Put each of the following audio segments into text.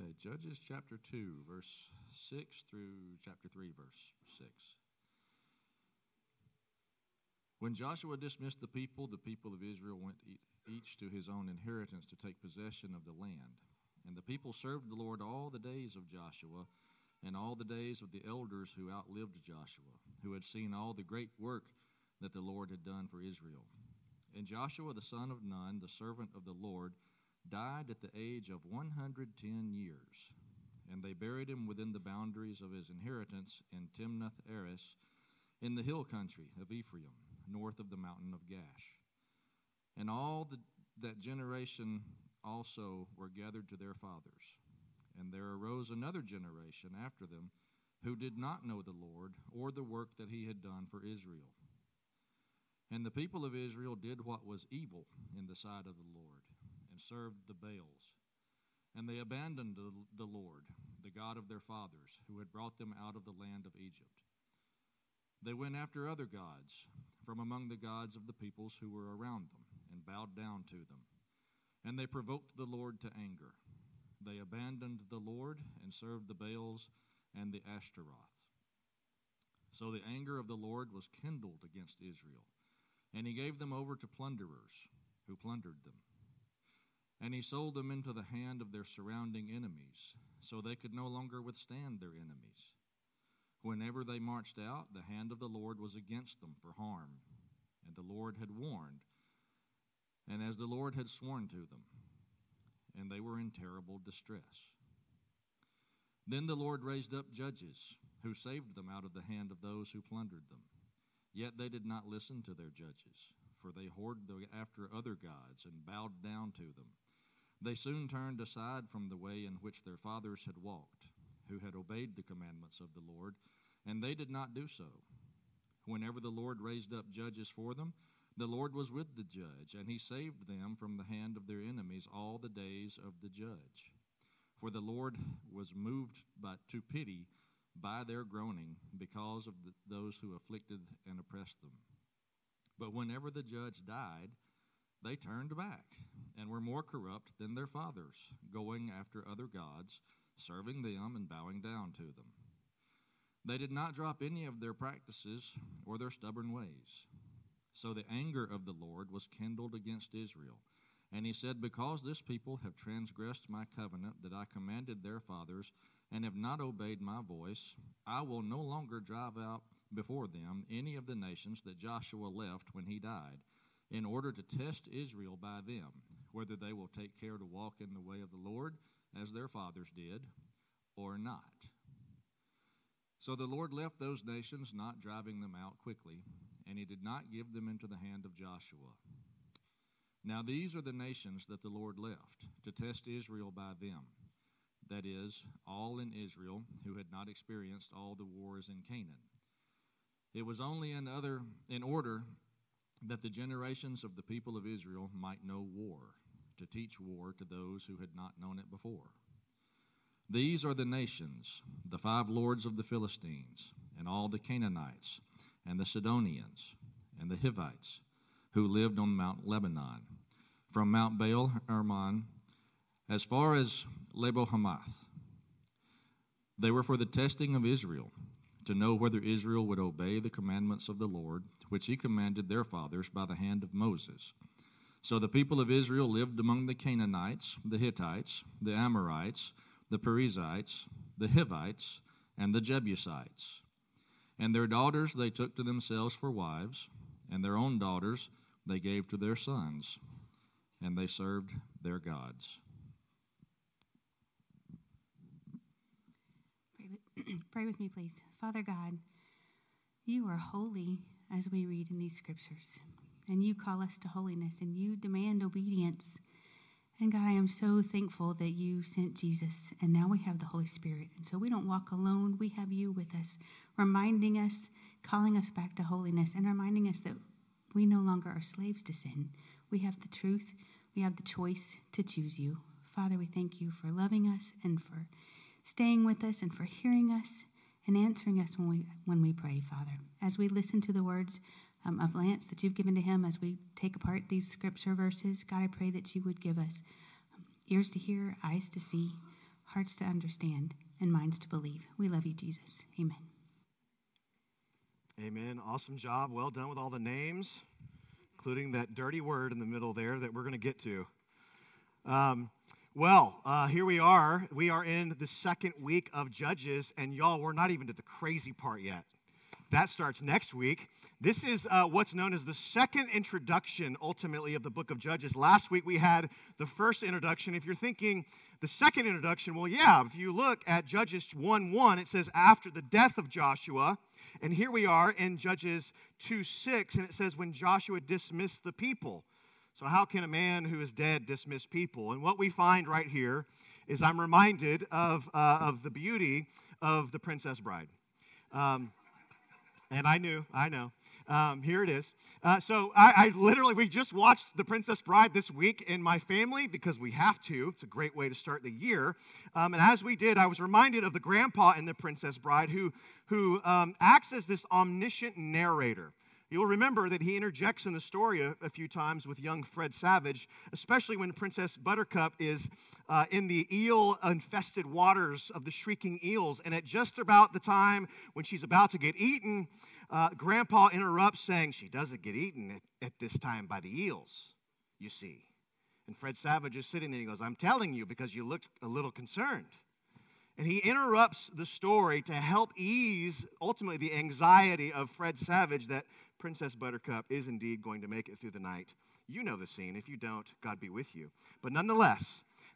Okay, Judges chapter 2, verse 6 through chapter 3, verse 6. When Joshua dismissed the people, the people of Israel went each to his own inheritance to take possession of the land. And the people served the Lord all the days of Joshua and all the days of the elders who outlived Joshua, who had seen all the great work that the Lord had done for Israel. And Joshua the son of Nun, the servant of the Lord, died at the age of 110 years. And they buried him within the boundaries of his inheritance in Timnath Heres, in the hill country of Ephraim, north of the mountain of Gaash. And all the, that generation also were gathered to their fathers. And there arose another generation after them who did not know the Lord or the work that he had done for Israel. And the people of Israel did what was evil in the sight of the Lord served the Baals. And they abandoned the Lord, the God of their fathers, who had brought them out of the land of Egypt. They went after other gods from among the gods of the peoples who were around them and bowed down to them. And they provoked the Lord to anger. They abandoned the Lord and served the Baals and the Ashtaroth. So the anger of the Lord was kindled against Israel, and he gave them over to plunderers who plundered them. And he sold them into the hand of their surrounding enemies, so they could no longer withstand their enemies. Whenever they marched out, the hand of the Lord was against them for harm, and the Lord had warned and as the Lord had sworn to them, and they were in terrible distress. Then the Lord raised up judges who saved them out of the hand of those who plundered them. Yet they did not listen to their judges, for they whored after other gods and bowed down to them. They soon turned aside from the way in which their fathers had walked, who had obeyed the commandments of the Lord, and they did not do so. Whenever the Lord raised up judges for them, the Lord was with the judge, and he saved them from the hand of their enemies all the days of the judge. For the Lord was moved by, to pity by their groaning because of the, those who afflicted and oppressed them. But whenever the judge died, they turned back and were more corrupt than their fathers, going after other gods, serving them and bowing down to them. They did not drop any of their practices or their stubborn ways. So the anger of the Lord was kindled against Israel. And he said, Because this people have transgressed my covenant that I commanded their fathers, and have not obeyed my voice, I will no longer drive out before them any of the nations that Joshua left when he died, in order to test Israel by them, whether they will take care to walk in the way of the Lord, as their fathers did, or not. So the Lord left those nations, not driving them out quickly and he did not give them into the hand of Joshua. Now these are the nations that the Lord left to test Israel by them, that is, all in Israel who had not experienced all the wars in Canaan. It was only in other in order that the generations of the people of Israel might know war, to teach war to those who had not known it before. These are the nations, the five lords of the Philistines, and all the Canaanites and the Sidonians and the Hivites who lived on Mount Lebanon, from Mount Baal Hermon as far as Lebo Hamath. They were for the testing of Israel, to know whether Israel would obey the commandments of the Lord, which he commanded their fathers by the hand of Moses. So the people of Israel lived among the Canaanites, the Hittites, the Amorites, the Perizzites, the Hivites, and the Jebusites. And their daughters they took to themselves for wives, and their own daughters they gave to their sons, and they served their gods. Pray with, me, please. Father God, you are holy as we read in these scriptures, and you call us to holiness, and you demand obedience. And God, I am so thankful that you sent Jesus, and now we have the Holy Spirit. And so we don't walk alone, we have you with us, reminding us, calling us back to holiness, and reminding us that we no longer are slaves to sin. We have the truth, we have the choice to choose you. Father, we thank you for loving us and for staying with us and for hearing us and answering us when we, when we pray, Father. As we listen to the words, um, of Lance that you've given to him as we take apart these scripture verses. God, I pray that you would give us um, ears to hear, eyes to see, hearts to understand, and minds to believe. We love you, Jesus. Amen. Amen. Awesome job. Well done with all the names, including that dirty word in the middle there that we're going to get to. Um, well, uh, here we are. We are in the second week of Judges, and y'all, we're not even to the crazy part yet. That starts next week. This is uh, what's known as the second introduction, ultimately, of the book of Judges. Last week we had the first introduction. If you're thinking the second introduction, well, yeah, if you look at Judges 1 1, it says, after the death of Joshua, and here we are in Judges 2 6, and it says, when Joshua dismissed the people. So, how can a man who is dead dismiss people? And what we find right here is I'm reminded of, uh, of the beauty of the Princess Bride. Um, and I knew, I know. Um, here it is. Uh, so I, I, literally, we just watched The Princess Bride this week in my family because we have to. It's a great way to start the year. Um, and as we did, I was reminded of the grandpa in The Princess Bride who, who um, acts as this omniscient narrator. You'll remember that he interjects in the story a, a, few times with young Fred Savage, especially when Princess Buttercup is uh, in the eel infested waters of the shrieking eels. And at just about the time when she's about to get eaten, uh, Grandpa interrupts, saying, She doesn't get eaten at, at this time by the eels, you see. And Fred Savage is sitting there and he goes, I'm telling you because you looked a little concerned. And he interrupts the story to help ease ultimately the anxiety of Fred Savage that Princess Buttercup is indeed going to make it through the night. You know the scene. If you don't, God be with you. But nonetheless,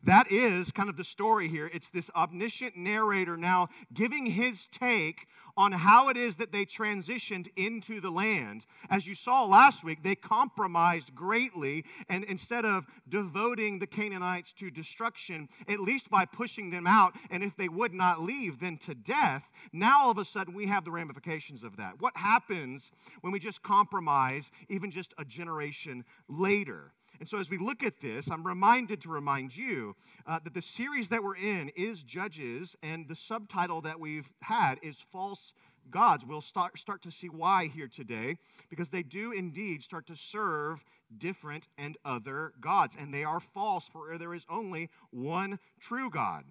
that is kind of the story here. It's this omniscient narrator now giving his take on how it is that they transitioned into the land. As you saw last week, they compromised greatly, and instead of devoting the Canaanites to destruction, at least by pushing them out, and if they would not leave, then to death, now all of a sudden we have the ramifications of that. What happens when we just compromise, even just a generation later? And so, as we look at this, I'm reminded to remind you uh, that the series that we're in is Judges, and the subtitle that we've had is False Gods. We'll start, start to see why here today, because they do indeed start to serve different and other gods, and they are false, for there is only one true God.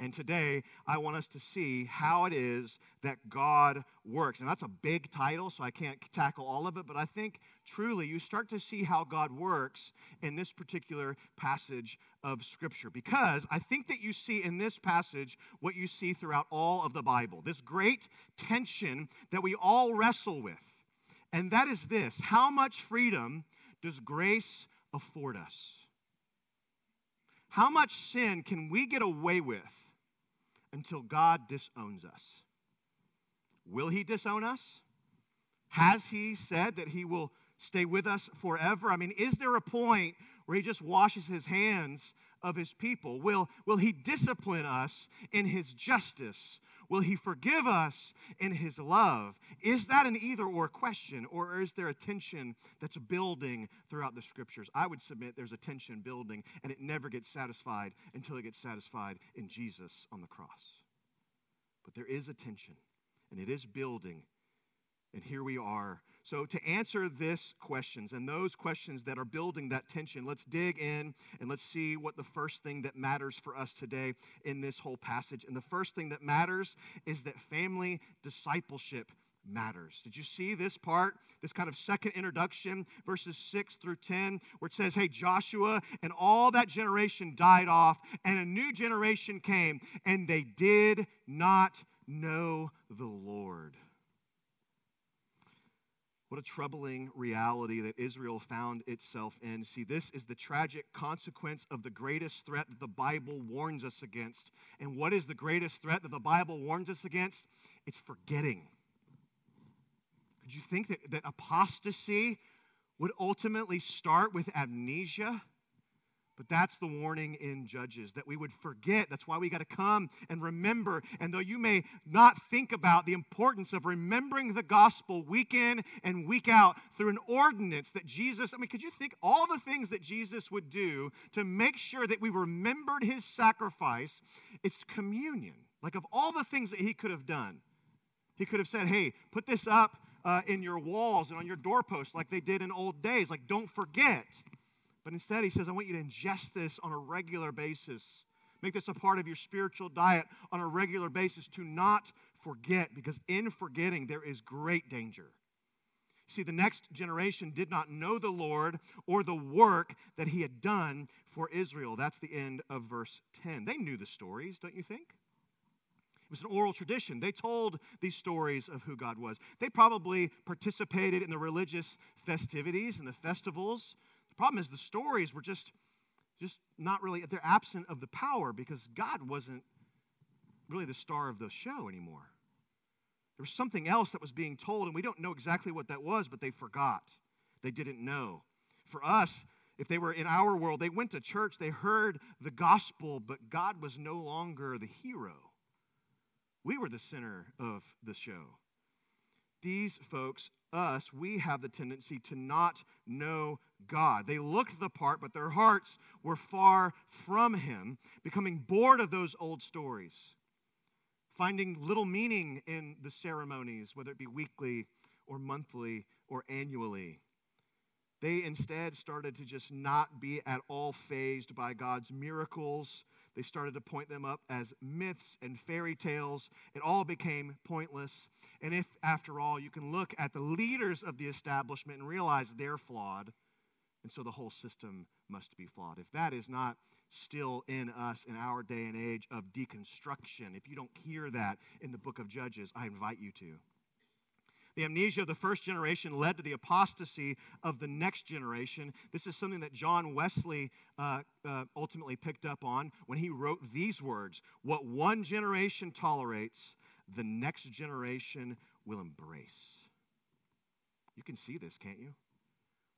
And today, I want us to see how it is that God works. And that's a big title, so I can't tackle all of it, but I think truly you start to see how God works in this particular passage of Scripture. Because I think that you see in this passage what you see throughout all of the Bible this great tension that we all wrestle with. And that is this how much freedom does grace afford us? How much sin can we get away with? until God disowns us. Will he disown us? Has he said that he will stay with us forever? I mean, is there a point where he just washes his hands of his people? Will, will he discipline us in his justice? Will he forgive us in his love? Is that an either or question, or is there a tension that's building throughout the scriptures? I would submit there's a tension building, and it never gets satisfied until it gets satisfied in Jesus on the cross. But there is a tension, and it is building, and here we are so, to answer this questions and those questions that are building that tension, let's dig in and let's see what the first thing that matters for us today in this whole passage. And the first thing that matters is that family discipleship matters. Did you see this part, this kind of second introduction, verses 6 through 10, where it says, Hey, Joshua and all that generation died off, and a new generation came, and they did not know the Lord. What a troubling reality that Israel found itself in. See, this is the tragic consequence of the greatest threat that the Bible warns us against. And what is the greatest threat that the Bible warns us against? It's forgetting. Could you think that, that apostasy would ultimately start with amnesia? But that's the warning in Judges that we would forget. That's why we got to come and remember. And though you may not think about the importance of remembering the gospel week in and week out through an ordinance that Jesus, I mean, could you think all the things that Jesus would do to make sure that we remembered his sacrifice? It's communion. Like, of all the things that he could have done, he could have said, hey, put this up uh, in your walls and on your doorposts like they did in old days. Like, don't forget. But instead, he says, I want you to ingest this on a regular basis Make this a part of your spiritual diet on a regular basis to not forget, because in forgetting, there is great danger. See, the next generation did not know the Lord or the work that he had done for Israel. That's the end of verse 10. They knew the stories, don't you think? It was an oral tradition. They told these stories of who God was. They probably participated in the religious festivities and the festivals. Problem is the stories were just just not really they're absent of the power because God wasn't really the star of the show anymore. There was something else that was being told, and we don't know exactly what that was, but they forgot. They didn't know. For us, if they were in our world, they went to church, they heard the gospel, but God was no longer the hero. We were the center of the show. These folks, us, we have the tendency to not know God. They looked the part, but their hearts were far from Him, becoming bored of those old stories finding little meaning in the ceremonies, whether it be weekly or monthly or annually. They instead started to just not be at all fazed by God's miracles. They started to point them up as myths and fairy tales. It all became pointless. And if, after all, you can look at the leaders of the establishment and realize they're flawed, and so the whole system must be flawed. If that is not still in us in our day and age of deconstruction. If you don't hear that in the book of Judges, I invite you to. The amnesia of the first generation led to the apostasy of the next generation. This is something that John Wesley uh, uh, ultimately picked up on when he wrote these words What one generation tolerates, the next generation will embrace. You can see this, can't you?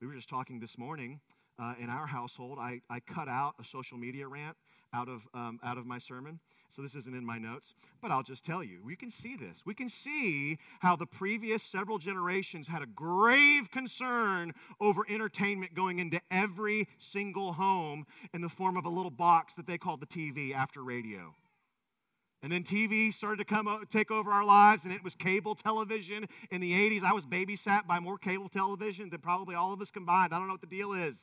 We were just talking this morning uh, in our household, I, I cut out a social media rant out of, um, out of my sermon. So this isn't in my notes, but I'll just tell you. We can see this. We can see how the previous several generations had a grave concern over entertainment going into every single home in the form of a little box that they called the TV after radio. And then TV started to come take over our lives, and it was cable television in the 80s. I was babysat by more cable television than probably all of us combined. I don't know what the deal is.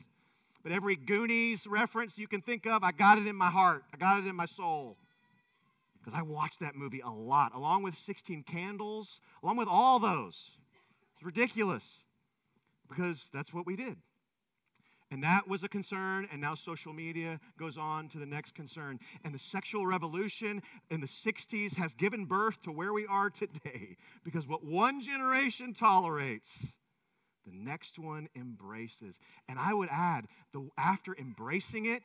But every Goonies reference you can think of, I got it in my heart. I got it in my soul. Because I watched that movie a lot, along with 16 Candles, along with all those. It's ridiculous. Because that's what we did. And that was a concern, and now social media goes on to the next concern. And the sexual revolution in the 60s has given birth to where we are today. Because what one generation tolerates, the next one embraces. And I would add, the, after embracing it,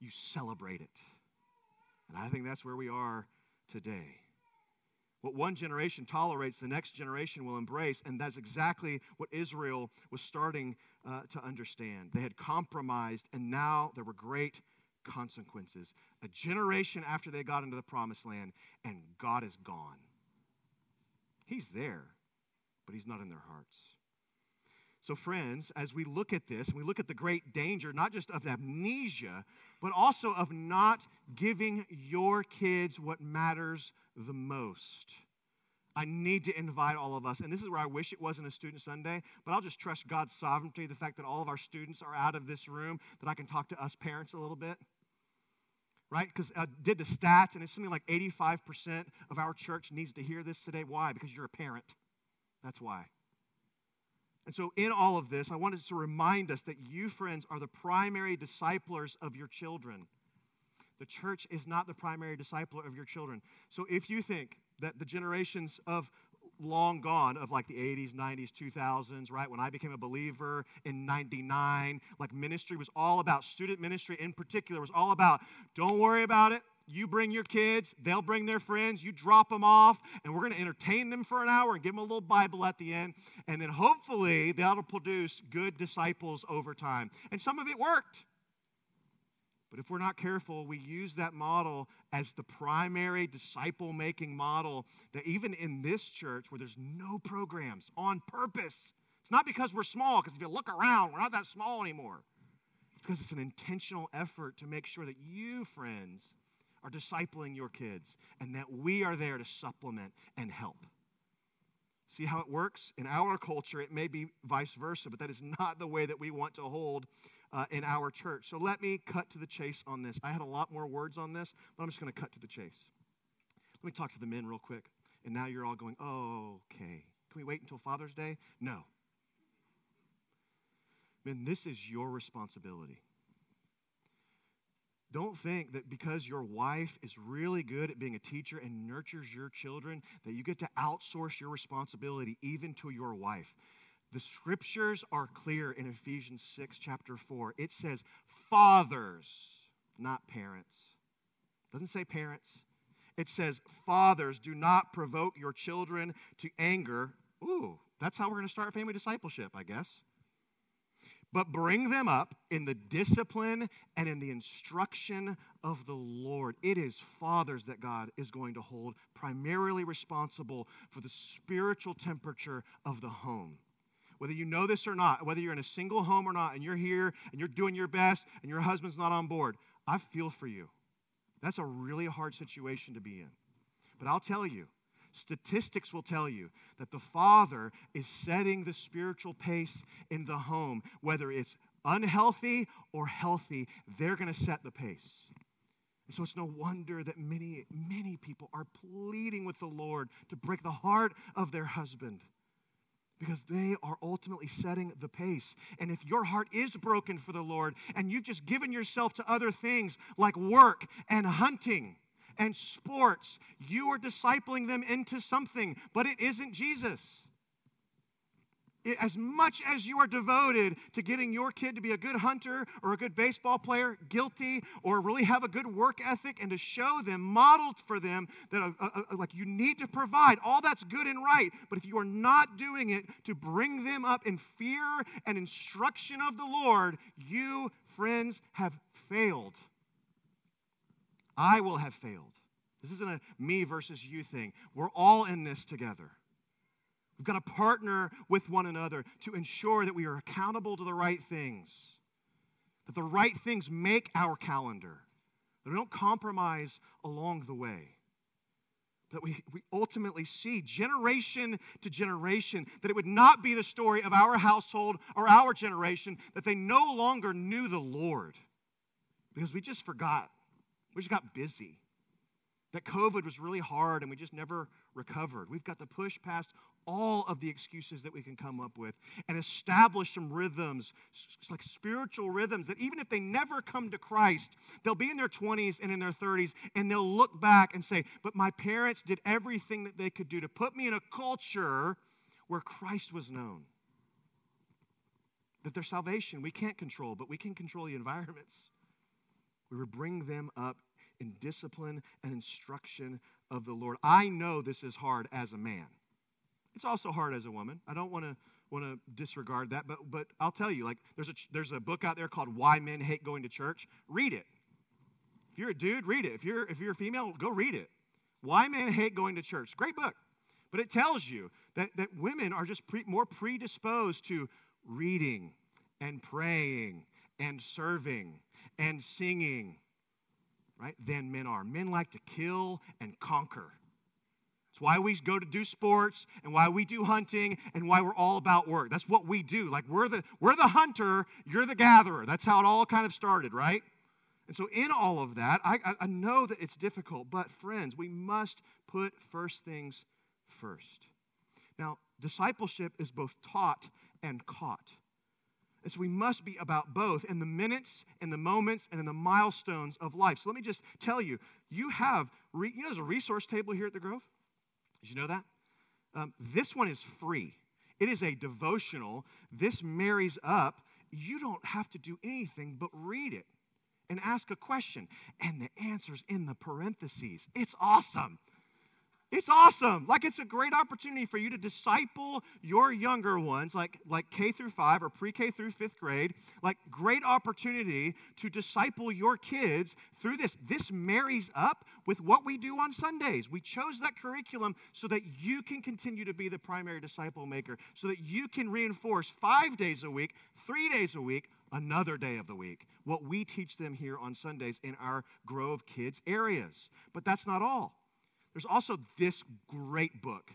you celebrate it. And I think that's where we are today. What one generation tolerates, the next generation will embrace. And that's exactly what Israel was starting uh, to understand. They had compromised, and now there were great consequences. A generation after they got into the promised land, and God is gone. He's there, but He's not in their hearts. So, friends, as we look at this, we look at the great danger, not just of amnesia, but also of not giving your kids what matters the most. I need to invite all of us, and this is where I wish it wasn't a Student Sunday, but I'll just trust God's sovereignty, the fact that all of our students are out of this room, that I can talk to us parents a little bit. Right? Because I did the stats, and it's something like 85% of our church needs to hear this today. Why? Because you're a parent. That's why. And so, in all of this, I wanted to remind us that you, friends, are the primary disciplers of your children. The church is not the primary discipler of your children. So, if you think that the generations of long gone of like the 80s, 90s, 2000s, right? When I became a believer in 99, like ministry was all about, student ministry in particular was all about, don't worry about it. You bring your kids, they'll bring their friends, you drop them off, and we're going to entertain them for an hour and give them a little Bible at the end. And then hopefully that'll produce good disciples over time. And some of it worked. But if we're not careful, we use that model as the primary disciple making model that even in this church where there's no programs on purpose, it's not because we're small, because if you look around, we're not that small anymore. It's because it's an intentional effort to make sure that you, friends, are discipling your kids and that we are there to supplement and help. See how it works? In our culture, it may be vice versa, but that is not the way that we want to hold uh, in our church. So let me cut to the chase on this. I had a lot more words on this, but I'm just going to cut to the chase. Let me talk to the men real quick. And now you're all going, oh, okay. Can we wait until Father's Day? No. Men, this is your responsibility. Don't think that because your wife is really good at being a teacher and nurtures your children, that you get to outsource your responsibility even to your wife. The scriptures are clear in Ephesians 6, chapter 4. It says, fathers, not parents. It doesn't say parents. It says, fathers, do not provoke your children to anger. Ooh, that's how we're going to start family discipleship, I guess but bring them up in the discipline and in the instruction of the Lord. It is fathers that God is going to hold primarily responsible for the spiritual temperature of the home. Whether you know this or not, whether you're in a single home or not, and you're here and you're doing your best and your husband's not on board, I feel for you. That's a really hard situation to be in. But I'll tell you, Statistics will tell you that the father is setting the spiritual pace in the home, whether it's unhealthy or healthy, they're going to set the pace. And so it's no wonder that many, many people are pleading with the Lord to break the heart of their husband because they are ultimately setting the pace. And if your heart is broken for the Lord and you've just given yourself to other things like work and hunting, and sports. You are discipling them into something, but it isn't Jesus. As much as you are devoted to getting your kid to be a good hunter or a good baseball player, guilty, or really have a good work ethic, and to show them, modeled for them that a, a, a, like you need to provide, all that's good and right. But if you are not doing it to bring them up in fear and instruction of the Lord, you, friends, have failed. I will have failed. This isn't a me versus you thing. We're all in this together. We've got to partner with one another to ensure that we are accountable to the right things, that the right things make our calendar, that we don't compromise along the way. That we, we ultimately see generation to generation, that it would not be the story of our household or our generation, that they no longer knew the Lord because we just forgot we just got busy. That COVID was really hard and we just never recovered. We've got to push past all of the excuses that we can come up with and establish some rhythms, like spiritual rhythms, that even if they never come to Christ, they'll be in their 20s and in their 30s and they'll look back and say, But my parents did everything that they could do to put me in a culture where Christ was known. That their salvation we can't control, but we can control the environments. We would bring them up in discipline and instruction of the Lord. I know this is hard as a man. It's also hard as a woman. I don't want to want to disregard that, but but I'll tell you, like there's a there's a book out there called Why Men Hate Going to Church. Read it. If you're a dude, read it. If you're if you're a female, go read it. Why Men Hate Going to Church. Great book. But it tells you that, that women are just pre, more predisposed to reading and praying and serving and singing right, than men are. Men like to kill and conquer. It's why we go to do sports and why we do hunting and why we're all about work. That's what we do. Like we're the we're the hunter, you're the gatherer. That's how it all kind of started, right? And so in all of that, I, I know that it's difficult, but friends, we must put first things first. Now, discipleship is both taught and caught. And so we must be about both in the minutes, in the moments, and in the milestones of life. So let me just tell you, you have, re, you know, there's a resource table here at the Grove. Did you know that? Um, this one is free. It is a devotional. This marries up. You don't have to do anything but read it and ask a question. And the answer's in the parentheses. It's awesome. It's awesome. Like it's a great opportunity for you to disciple your younger ones, like, like K through five or pre K through fifth grade. Like, great opportunity to disciple your kids through this. This marries up with what we do on Sundays. We chose that curriculum so that you can continue to be the primary disciple maker, so that you can reinforce five days a week, three days a week, another day of the week, what we teach them here on Sundays in our Grove Kids areas. But that's not all. There's also this great book.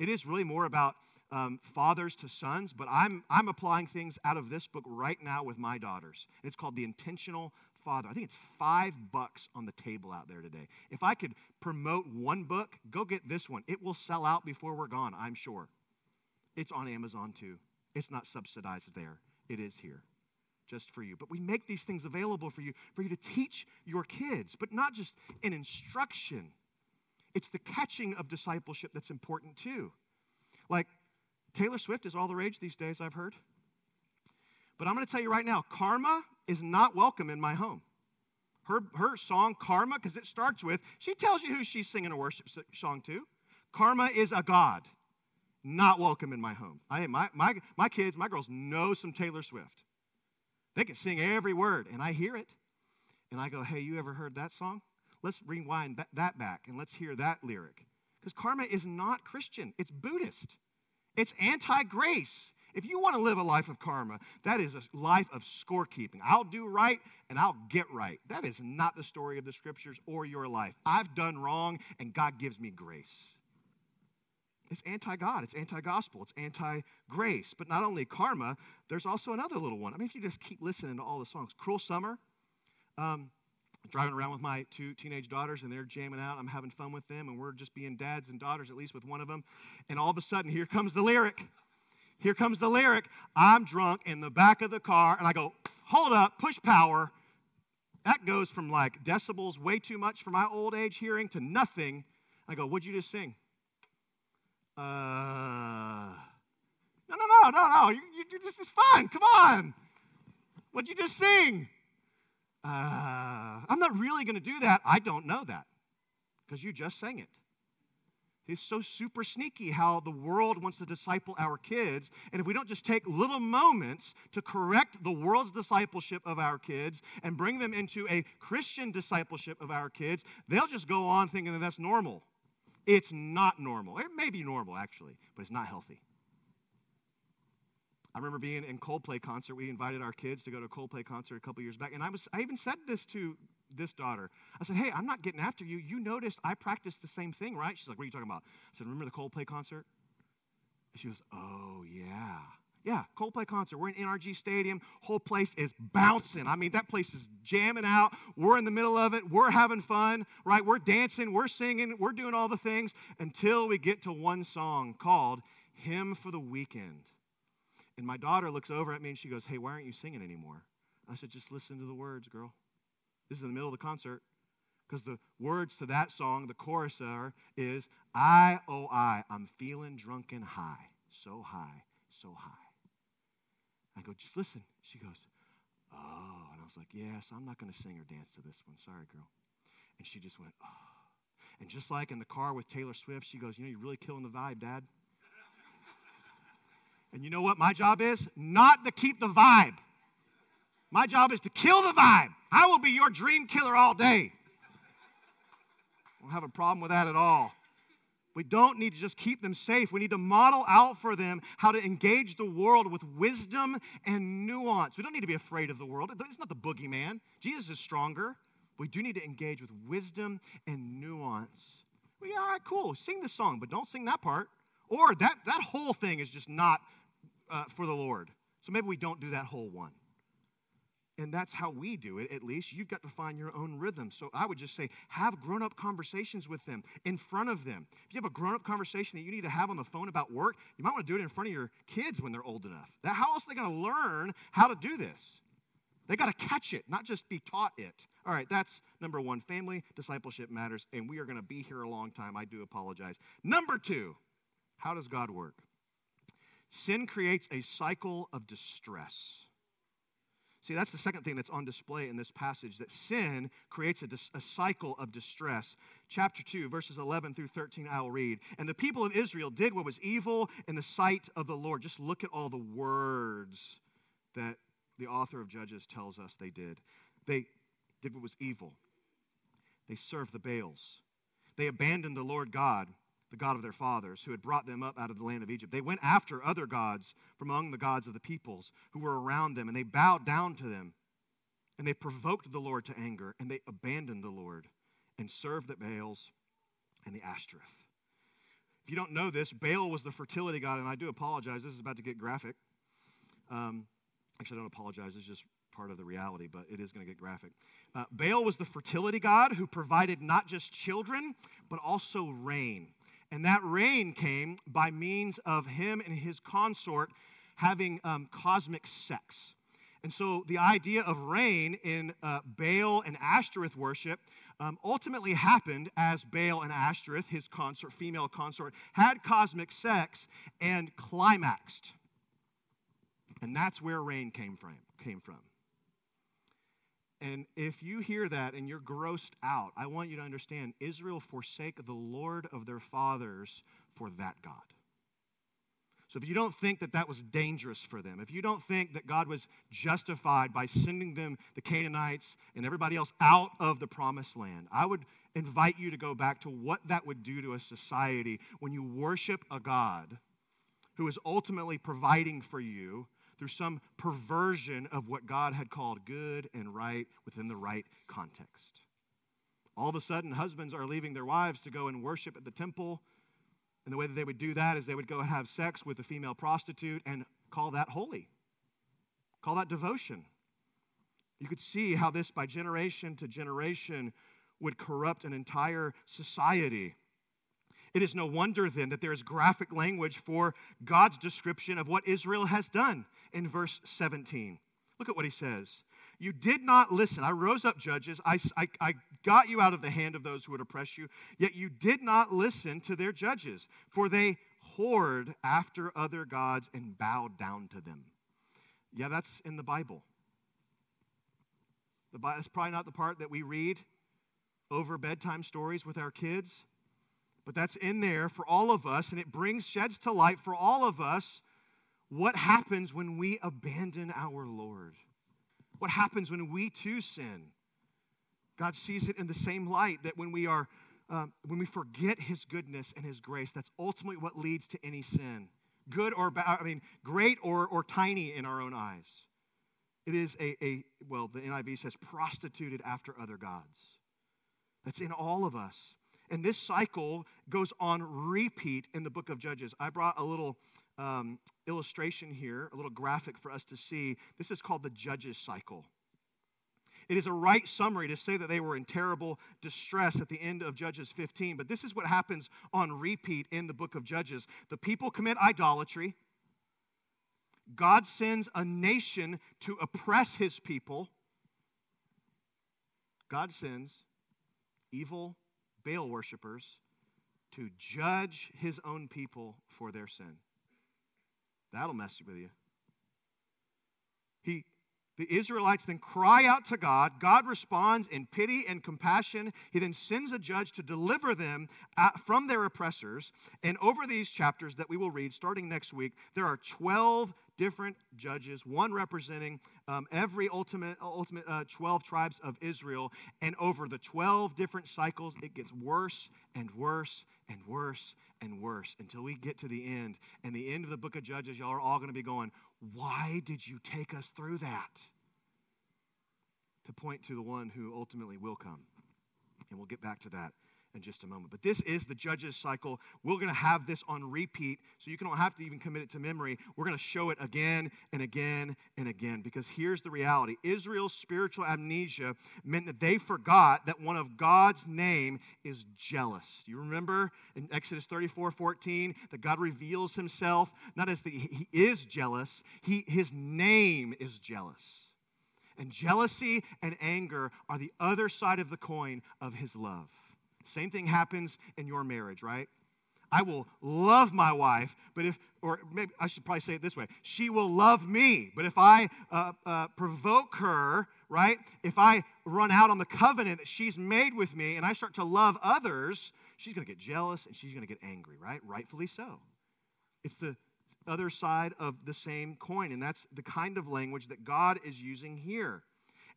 It is really more about um, fathers to sons, but I'm, I'm applying things out of this book right now with my daughters. It's called The Intentional Father. I think it's five bucks on the table out there today. If I could promote one book, go get this one. It will sell out before we're gone, I'm sure. It's on Amazon too. It's not subsidized there, it is here just for you. But we make these things available for you, for you to teach your kids, but not just an instruction. It's the catching of discipleship that's important too. Like Taylor Swift is all the rage these days, I've heard. But I'm going to tell you right now karma is not welcome in my home. Her, her song, Karma, because it starts with, she tells you who she's singing a worship song to. Karma is a God, not welcome in my home. I, my, my, my kids, my girls know some Taylor Swift. They can sing every word, and I hear it. And I go, hey, you ever heard that song? Let's rewind that back and let's hear that lyric. Because karma is not Christian, it's Buddhist. It's anti grace. If you want to live a life of karma, that is a life of scorekeeping. I'll do right and I'll get right. That is not the story of the scriptures or your life. I've done wrong and God gives me grace. It's anti God, it's anti gospel, it's anti grace. But not only karma, there's also another little one. I mean, if you just keep listening to all the songs, Cruel Summer. Um, driving around with my two teenage daughters and they're jamming out. I'm having fun with them and we're just being dads and daughters, at least with one of them. And all of a sudden, here comes the lyric. Here comes the lyric. I'm drunk in the back of the car and I go, hold up, push power. That goes from like decibels way too much for my old age hearing to nothing. I go, what'd you just sing? Uh, no, no, no, no, no. You, you, this is fun. Come on. What'd you just sing? Uh, I'm not really going to do that. I don't know that because you just sang it. It's so super sneaky how the world wants to disciple our kids. And if we don't just take little moments to correct the world's discipleship of our kids and bring them into a Christian discipleship of our kids, they'll just go on thinking that that's normal. It's not normal. It may be normal, actually, but it's not healthy. I remember being in Coldplay concert. We invited our kids to go to a Coldplay concert a couple years back, and I was I even said this to this daughter. I said, "Hey, I'm not getting after you. You noticed I practiced the same thing, right?" She's like, "What are you talking about?" I said, "Remember the Coldplay concert?" And she goes, "Oh yeah." Yeah, Coldplay concert. We're in NRG Stadium. Whole place is bouncing. I mean, that place is jamming out. We're in the middle of it. We're having fun, right? We're dancing. We're singing. We're doing all the things until we get to one song called Hymn for the Weekend. And my daughter looks over at me and she goes, Hey, why aren't you singing anymore? I said, Just listen to the words, girl. This is in the middle of the concert. Because the words to that song, the chorus are, is, I, oh, I, I'm feeling drunk and high. So high, so high. I go, Just listen. She goes, Oh. And I was like, Yes, I'm not going to sing or dance to this one. Sorry, girl. And she just went, Oh. And just like in the car with Taylor Swift, she goes, You know, you're really killing the vibe, Dad. And you know what my job is? Not to keep the vibe. My job is to kill the vibe. I will be your dream killer all day. I don't have a problem with that at all. We don't need to just keep them safe. We need to model out for them how to engage the world with wisdom and nuance. We don't need to be afraid of the world. It's not the boogeyman. Jesus is stronger. We do need to engage with wisdom and nuance. Well, yeah, all right, cool. Sing the song, but don't sing that part. Or that, that whole thing is just not uh, for the Lord. So maybe we don't do that whole one. And that's how we do it, at least. You've got to find your own rhythm. So I would just say, have grown up conversations with them in front of them. If you have a grown up conversation that you need to have on the phone about work, you might want to do it in front of your kids when they're old enough. That, how else are they going to learn how to do this? They got to catch it, not just be taught it. All right, that's number one. Family discipleship matters, and we are going to be here a long time. I do apologize. Number two, how does God work? Sin creates a cycle of distress. See, that's the second thing that's on display in this passage that sin creates a, dis- a, cycle of distress. Chapter 2, verses 11 through 13, I'll read. And the people of Israel did what was evil in the sight of the Lord. Just look at all the words that the author of Judges tells us they did. They did what was evil, they served the Baals, they abandoned the Lord God the God of their fathers, who had brought them up out of the land of Egypt. They went after other gods from among the gods of the peoples who were around them, and they bowed down to them. And they provoked the Lord to anger, and they abandoned the Lord and served the Baals and the Ashtoreth. If you don't know this, Baal was the fertility god, and I do apologize. This is about to get graphic. Um, actually, I don't apologize. It's just part of the reality, but it is going to get graphic. Uh, Baal was the fertility god who provided not just children, but also rain. And that rain came by means of him and his consort having um, cosmic sex. And so the idea of rain in uh, Baal and Ashtoreth worship um, ultimately happened as Baal and Ashtoreth, his consort, female consort, had cosmic sex and climaxed. And that's where rain came from. Came from. And if you hear that and you're grossed out, I want you to understand Israel forsake the Lord of their fathers for that God. So if you don't think that that was dangerous for them, if you don't think that God was justified by sending them, the Canaanites and everybody else, out of the promised land, I would invite you to go back to what that would do to a society when you worship a God who is ultimately providing for you through some perversion of what God had called good and right within the right context. All of a sudden, husbands are leaving their wives to go and worship at the temple. And the way that they would do that is they would go and have sex with a female prostitute and call that holy, call that devotion. You could see how this, by generation to generation, would corrupt an entire society. It is no wonder then that there is graphic language for God's description of what Israel has done in verse 17. Look at what he says. You did not listen. I rose up, judges. I, I, I, got you out of the hand of those who would oppress you, yet you did not listen to their judges, for they whored after other gods and bowed down to them. Yeah, that's in the Bible. The, that's probably not the part that we read over bedtime stories with our kids, but that's in there for all of us, and it brings, sheds to light for all of us what happens when we abandon our Lord? What happens when we too sin? God sees it in the same light that when we are um, when we forget his goodness and his grace, that's ultimately what leads to any sin. Good or bad, I mean, great or, or tiny in our own eyes. It is a, a, well, the NIV says prostituted after other gods. That's in all of us. And this cycle goes on repeat in the book of Judges. I brought a little um, illustration here, a little graphic for us to see. This is called the Judges cycle. It is a right summary to say that they were in terrible distress at the end of Judges 15. But this is what happens on repeat in the book of Judges. The people commit idolatry. God sends a nation to oppress his people. God sends evil Baal worshippers to judge his own people for their sin. That'll mess with you. He, the Israelites then cry out to God. God responds in pity and compassion. He then sends a judge to deliver them at, from their oppressors. And over these chapters that we will read starting next week, there are 12 different judges, one representing um, every ultimate, ultimate uh, 12 tribes of Israel. And over the 12 different cycles, it gets worse and worse and worse and worse until we get to the end. And the end of the book of Judges, y'all are all going to be going, Why did you take us through that? To point to the one who ultimately will come. And we'll get back to that in just a moment. But this is the Judges cycle. We're going to have this on repeat, so you don't have to even commit it to memory. We're going to show it again and again and again because here's the reality Israel's spiritual amnesia meant that they forgot that one of God's name is jealous. You remember in Exodus 34 14 that God reveals himself not as the, he is jealous, he, his name is jealous. And jealousy and anger are the other side of the coin of his love. Same thing happens in your marriage, right? I will love my wife, but if, or maybe I should probably say it this way she will love me, but if I uh, uh, provoke her, right? If I run out on the covenant that she's made with me and I start to love others, she's going to get jealous and she's going to get angry, right? Rightfully so. It's the other side of the same coin, and that's the kind of language that God is using here.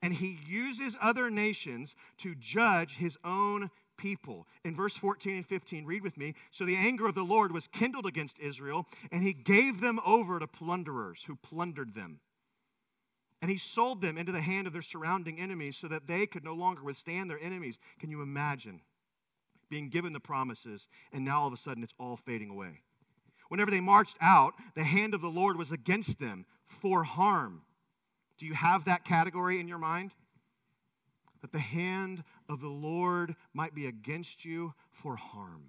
And he uses other nations to judge his own people. In verse 14 and 15, read with me. So the anger of the Lord was kindled against Israel, and he gave them over to plunderers who plundered them. And he sold them into the hand of their surrounding enemies so that they could no longer withstand their enemies. Can you imagine? being given the promises, and now all of a sudden it's all fading away. Whenever they marched out, the hand of the Lord was against them for harm. Do you have that category in your mind? That the hand of the Lord might be against you for harm.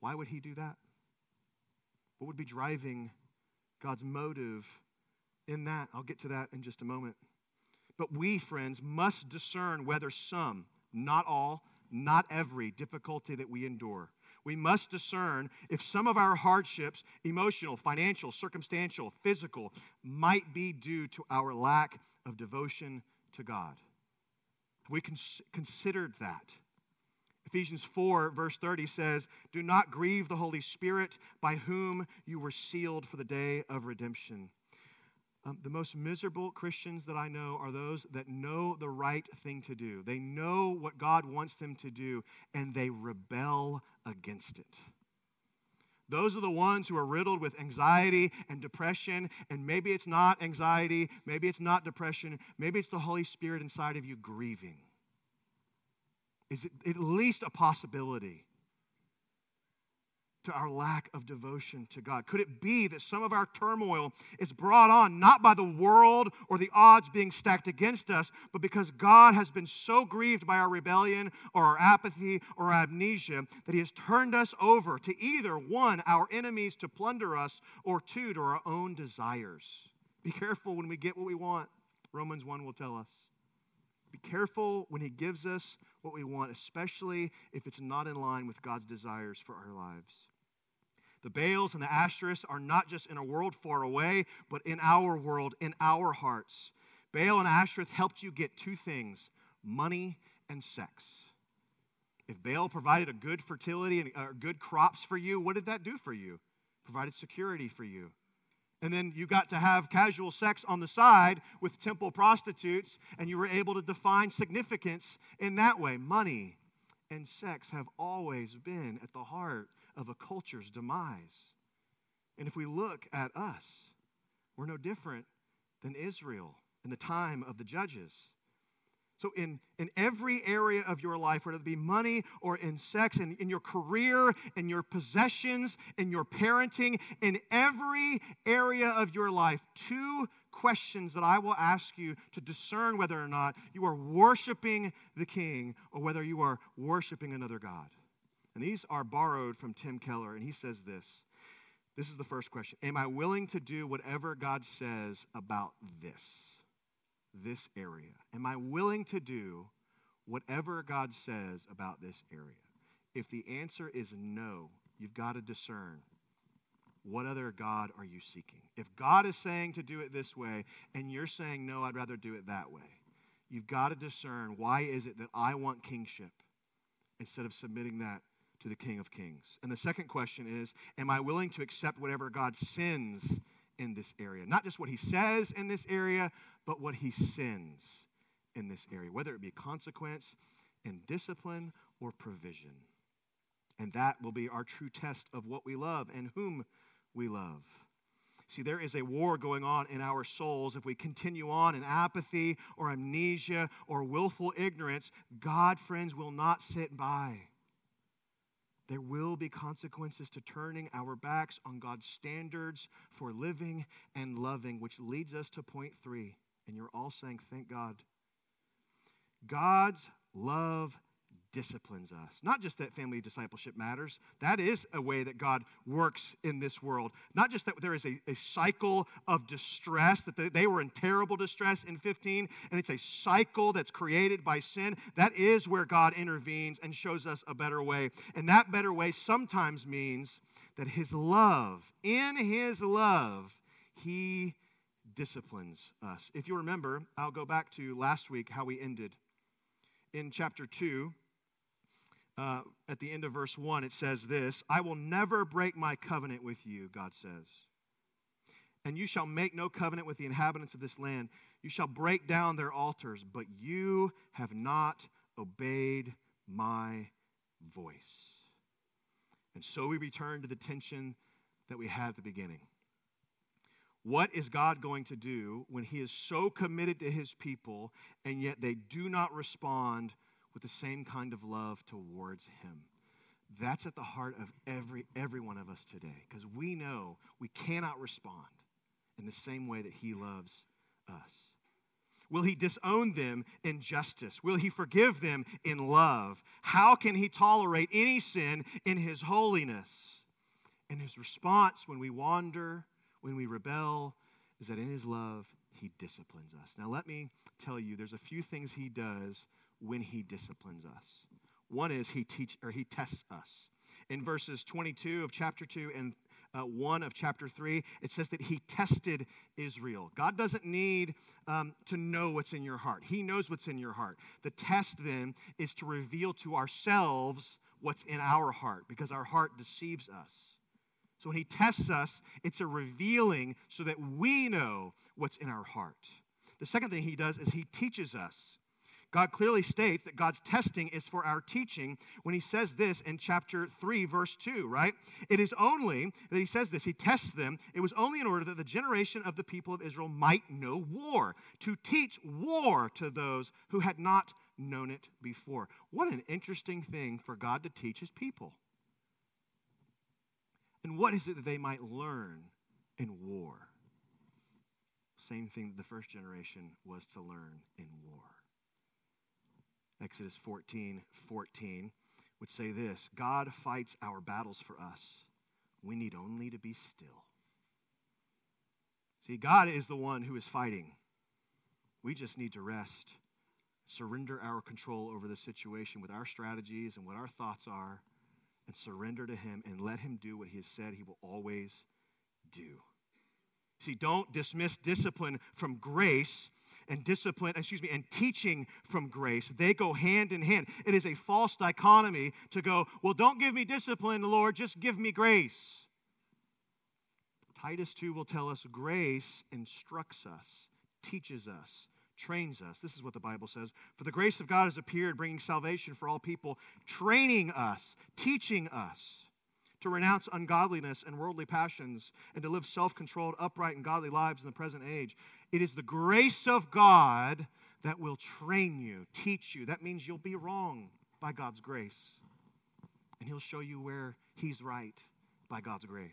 Why would he do that? What would be driving God's motive in that? I'll get to that in just a moment. But we, friends, must discern whether some, not all, not every difficulty that we endure, we must discern if some of our hardships, emotional, financial, circumstantial, physical, might be due to our lack of devotion to God. We cons- considered that. Ephesians 4, verse 30 says, Do not grieve the Holy Spirit by whom you were sealed for the day of redemption. Um, the most miserable Christians that I know are those that know the right thing to do. They know what God wants them to do, and they rebel against it. Those are the ones who are riddled with anxiety and depression, and maybe it's not anxiety, maybe it's not depression, maybe it's the Holy Spirit inside of you grieving. Is it at least a possibility? To our lack of devotion to God? Could it be that some of our turmoil is brought on not by the world or the odds being stacked against us, but because God has been so grieved by our rebellion or our apathy or our amnesia that He has turned us over to either one, our enemies to plunder us, or two, to our own desires? Be careful when we get what we want, Romans 1 will tell us. Be careful when He gives us what we want, especially if it's not in line with God's desires for our lives. The Baals and the Ashtoreths are not just in a world far away, but in our world, in our hearts. Baal and Ashtoreth helped you get two things money and sex. If Baal provided a good fertility and uh, good crops for you, what did that do for you? Provided security for you. And then you got to have casual sex on the side with temple prostitutes, and you were able to define significance in that way. Money and sex have always been at the heart of a culture's demise. And if we look at us, we're no different than Israel in the time of the judges. So, in, in every area of your life, whether it be money or in sex, in, in your career, in your possessions, in your parenting, in every area of your life, two questions that I will ask you to discern whether or not you are worshiping the King or whether you are worshiping another God. And these are borrowed from Tim Keller, and he says this. This is the first question Am I willing to do whatever God says about this? This area? Am I willing to do whatever God says about this area? If the answer is no, you've got to discern what other God are you seeking? If God is saying to do it this way and you're saying, no, I'd rather do it that way, you've got to discern why is it that I want kingship instead of submitting that to the King of Kings. And the second question is Am I willing to accept whatever God sends in this area? Not just what he says in this area, but what he sends in this area, whether it be consequence and discipline or provision. And that will be our true test of what we love and whom we love. See, there is a war going on in our souls. If we continue on in apathy or amnesia or willful ignorance, God, friends, will not sit by. There will be consequences to turning our backs on God's standards for living and loving, which leads us to point three. And you're all saying, Thank God. God's love disciplines us. Not just that family discipleship matters, that is a way that God works in this world. Not just that there is a, a cycle of distress, that they, they were in terrible distress in 15, and it's a cycle that's created by sin. That is where God intervenes and shows us a better way. And that better way sometimes means that His love, in His love, He disciplines us. If you remember, I'll go back to last week how we ended. In chapter 2, uh, at the end of verse 1, it says this I will never break my covenant with you, God says. And you shall make no covenant with the inhabitants of this land. You shall break down their altars, but you have not obeyed my voice. And so we return to the tension that we had at the beginning. What is God going to do when He is so committed to His people and yet they do not respond with the same kind of love towards him. That's at the heart of every every one of us today because we know we cannot respond in the same way that he loves us. Will he disown them in justice? Will he forgive them in love? How can he tolerate any sin in his holiness? And his response when we wander, when we rebel, is that in his love, he disciplines us. Now, let me tell you, there's a few things he does when he disciplines us. One is he teach or he tests us. In verses 22 of chapter 2 and uh, 1 of chapter 3, it says that he tested Israel. God doesn't need um, to know what's in your heart, he knows what's in your heart. The test then is to reveal to ourselves what's in our heart because our heart deceives us. So when he tests us, it's a revealing so that we know what's in our heart. The second thing he does is he teaches us. God clearly states that God's testing is for our teaching when he says this in chapter 3, verse 2, right? It is only that he says this, he tests them. It was only in order that the generation of the people of Israel might know war, to teach war to those who had not known it before. What an interesting thing for God to teach his people. And what is it that they might learn in war? Same thing that the first generation was to learn in. Exodus 14 14 would say this God fights our battles for us. We need only to be still. See, God is the one who is fighting. We just need to rest, surrender our control over the situation with our strategies and what our thoughts are, and surrender to Him and let Him do what He has said He will always do. See, don't dismiss discipline from grace and discipline, excuse me, and teaching from grace. They go hand in hand. It is a false dichotomy to go, well, don't give me discipline, Lord, just give me grace. Titus 2 will tell us grace instructs us, teaches us, trains us. This is what the Bible says. For the grace of God has appeared, bringing salvation for all people, training us, teaching us to renounce ungodliness and worldly passions, and to live self controlled, upright, and godly lives in the present age. It is the grace of God that will train you, teach you. That means you'll be wrong by God's grace. And He'll show you where He's right by God's grace.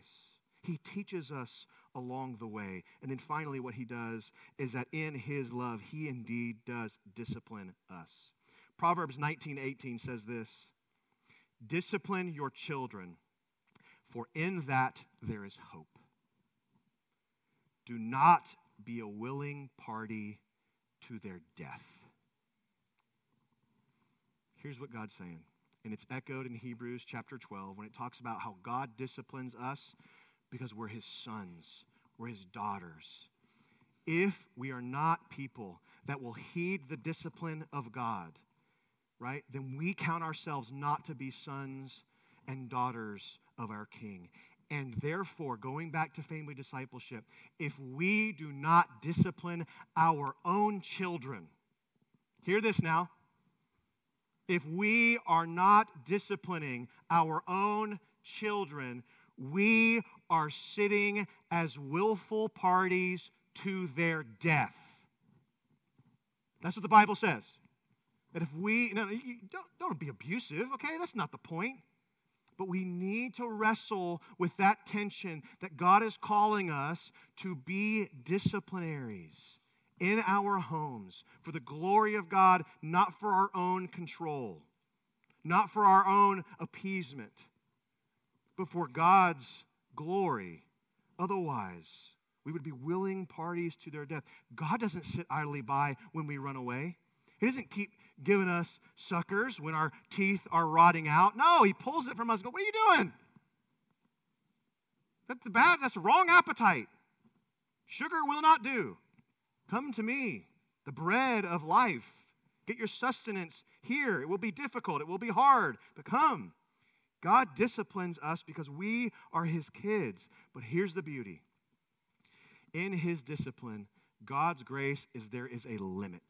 He teaches us along the way. And then finally, what He does is that in His love, He indeed does discipline us. Proverbs 19 18 says this Discipline your children, for in that there is hope. Do not be a willing party to their death. Here's what God's saying, and it's echoed in Hebrews chapter 12 when it talks about how God disciplines us because we're his sons, we're his daughters. If we are not people that will heed the discipline of God, right, then we count ourselves not to be sons and daughters of our King. And therefore, going back to family discipleship, if we do not discipline our own children, hear this now. If we are not disciplining our own children, we are sitting as willful parties to their death. That's what the Bible says. That if we, no, don't, don't be abusive, okay? That's not the point. But we need to wrestle with that tension that God is calling us to be disciplinaries in our homes for the glory of God, not for our own control, not for our own appeasement, but for God's glory. Otherwise, we would be willing parties to their death. God doesn't sit idly by when we run away. He doesn't keep giving us suckers when our teeth are rotting out. No, he pulls it from us. Go, what are you doing? That's bad, that's wrong appetite. Sugar will not do. Come to me, the bread of life. Get your sustenance here. It will be difficult, it will be hard, but come. God disciplines us because we are his kids. But here's the beauty in his discipline, God's grace is there is a limit.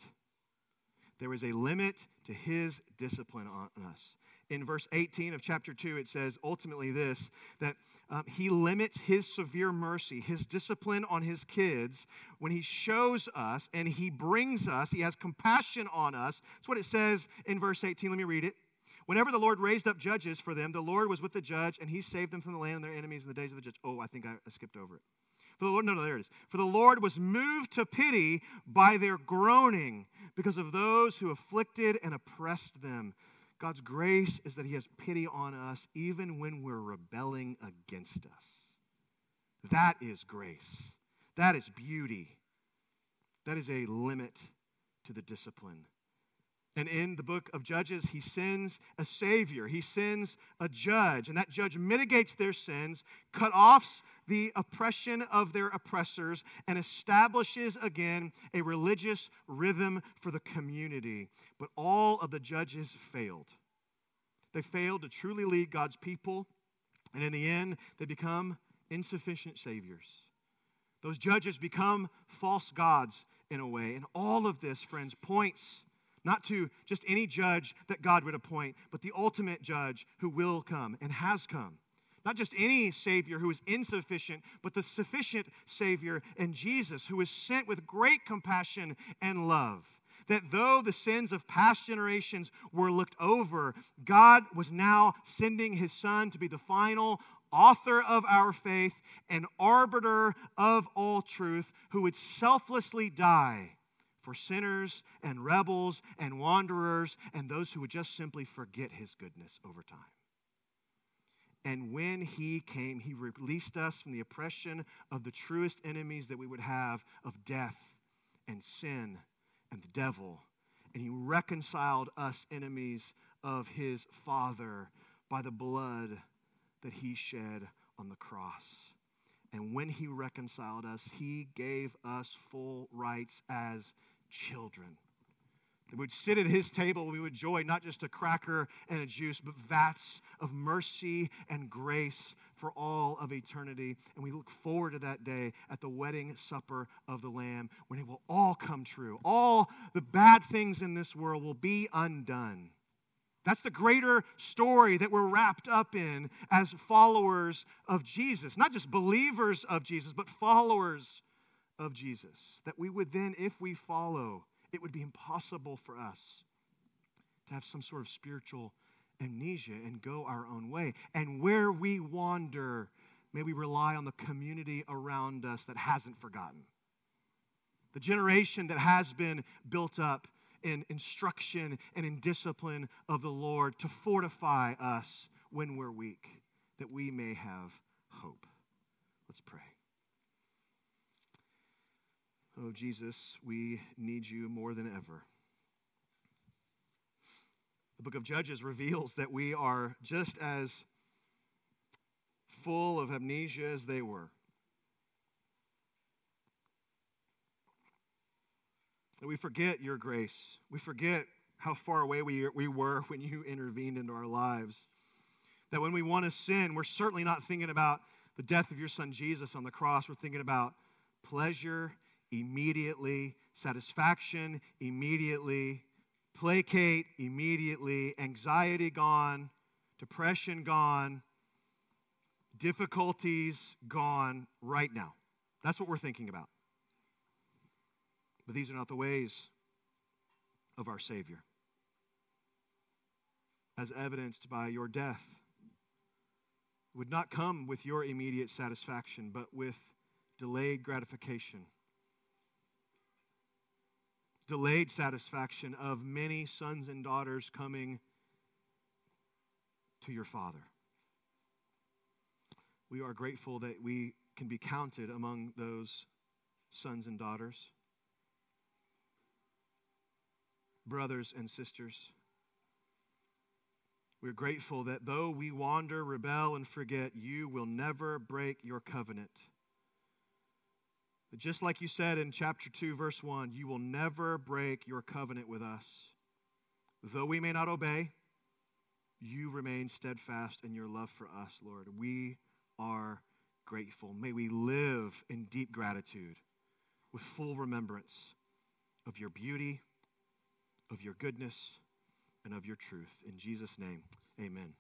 There is a limit to his discipline on us. in verse 18 of chapter 2, it says ultimately this that um, he limits his severe mercy, his discipline on his kids when he shows us and he brings us, he has compassion on us. That's what it says in verse 18. Let me read it. Whenever the Lord raised up judges for them, the Lord was with the judge and he saved them from the land of their enemies in the days of the judge. Oh, I think I, I skipped over it. For the Lord, no, no, there it is. For the Lord was moved to pity by their groaning because of those who afflicted and oppressed them. God's grace is that He has pity on us even when we're rebelling against us. That is grace. That is beauty. That is a limit to the discipline. And in the book of Judges, he sends a savior. He sends a judge. And that judge mitigates their sins, cut off the oppression of their oppressors, and establishes again a religious rhythm for the community. But all of the judges failed. They failed to truly lead God's people, and in the end, they become insufficient saviors. Those judges become false gods in a way. And all of this, friends, points not to just any judge that God would appoint, but the ultimate judge who will come and has come. Not just any Savior who is insufficient, but the sufficient Savior in Jesus who is sent with great compassion and love. That though the sins of past generations were looked over, God was now sending His Son to be the final author of our faith and arbiter of all truth, who would selflessly die for sinners and rebels and wanderers and those who would just simply forget his goodness over time. And when he came, he released us from the oppression of the truest enemies that we would have of death and sin and the devil. And he reconciled us enemies of his Father by the blood that he shed on the cross. And when he reconciled us, he gave us full rights as children. Would sit at his table, we would enjoy not just a cracker and a juice, but vats of mercy and grace for all of eternity. And we look forward to that day at the wedding supper of the Lamb when it will all come true. All the bad things in this world will be undone. That's the greater story that we're wrapped up in as followers of Jesus. Not just believers of Jesus, but followers of Jesus. That we would then, if we follow, it would be impossible for us to have some sort of spiritual amnesia and go our own way. And where we wander, may we rely on the community around us that hasn't forgotten. The generation that has been built up in instruction and in discipline of the Lord to fortify us when we're weak, that we may have hope. Let's pray. Oh, Jesus, we need you more than ever. The book of Judges reveals that we are just as full of amnesia as they were. That we forget your grace. We forget how far away we, we were when you intervened into our lives. That when we want to sin, we're certainly not thinking about the death of your son Jesus on the cross. We're thinking about pleasure immediately, satisfaction immediately, placate immediately, anxiety gone, depression gone, difficulties gone right now. That's what we're thinking about. But these are not the ways of our Savior, as evidenced by your death. Would not come with your immediate satisfaction, but with delayed gratification delayed satisfaction of many sons and daughters coming to your Father. We are grateful that we can be counted among those sons and daughters, brothers and sisters. We're grateful that though we wander, rebel, and forget, you will never break your covenant. But just like you said in chapter 2, verse 1, you will never break your covenant with us. Though we may not obey, you remain steadfast in your love for us, Lord. We are grateful. May we live in deep gratitude with full remembrance of your beauty, of your goodness, and of your truth. In Jesus' name, Amen.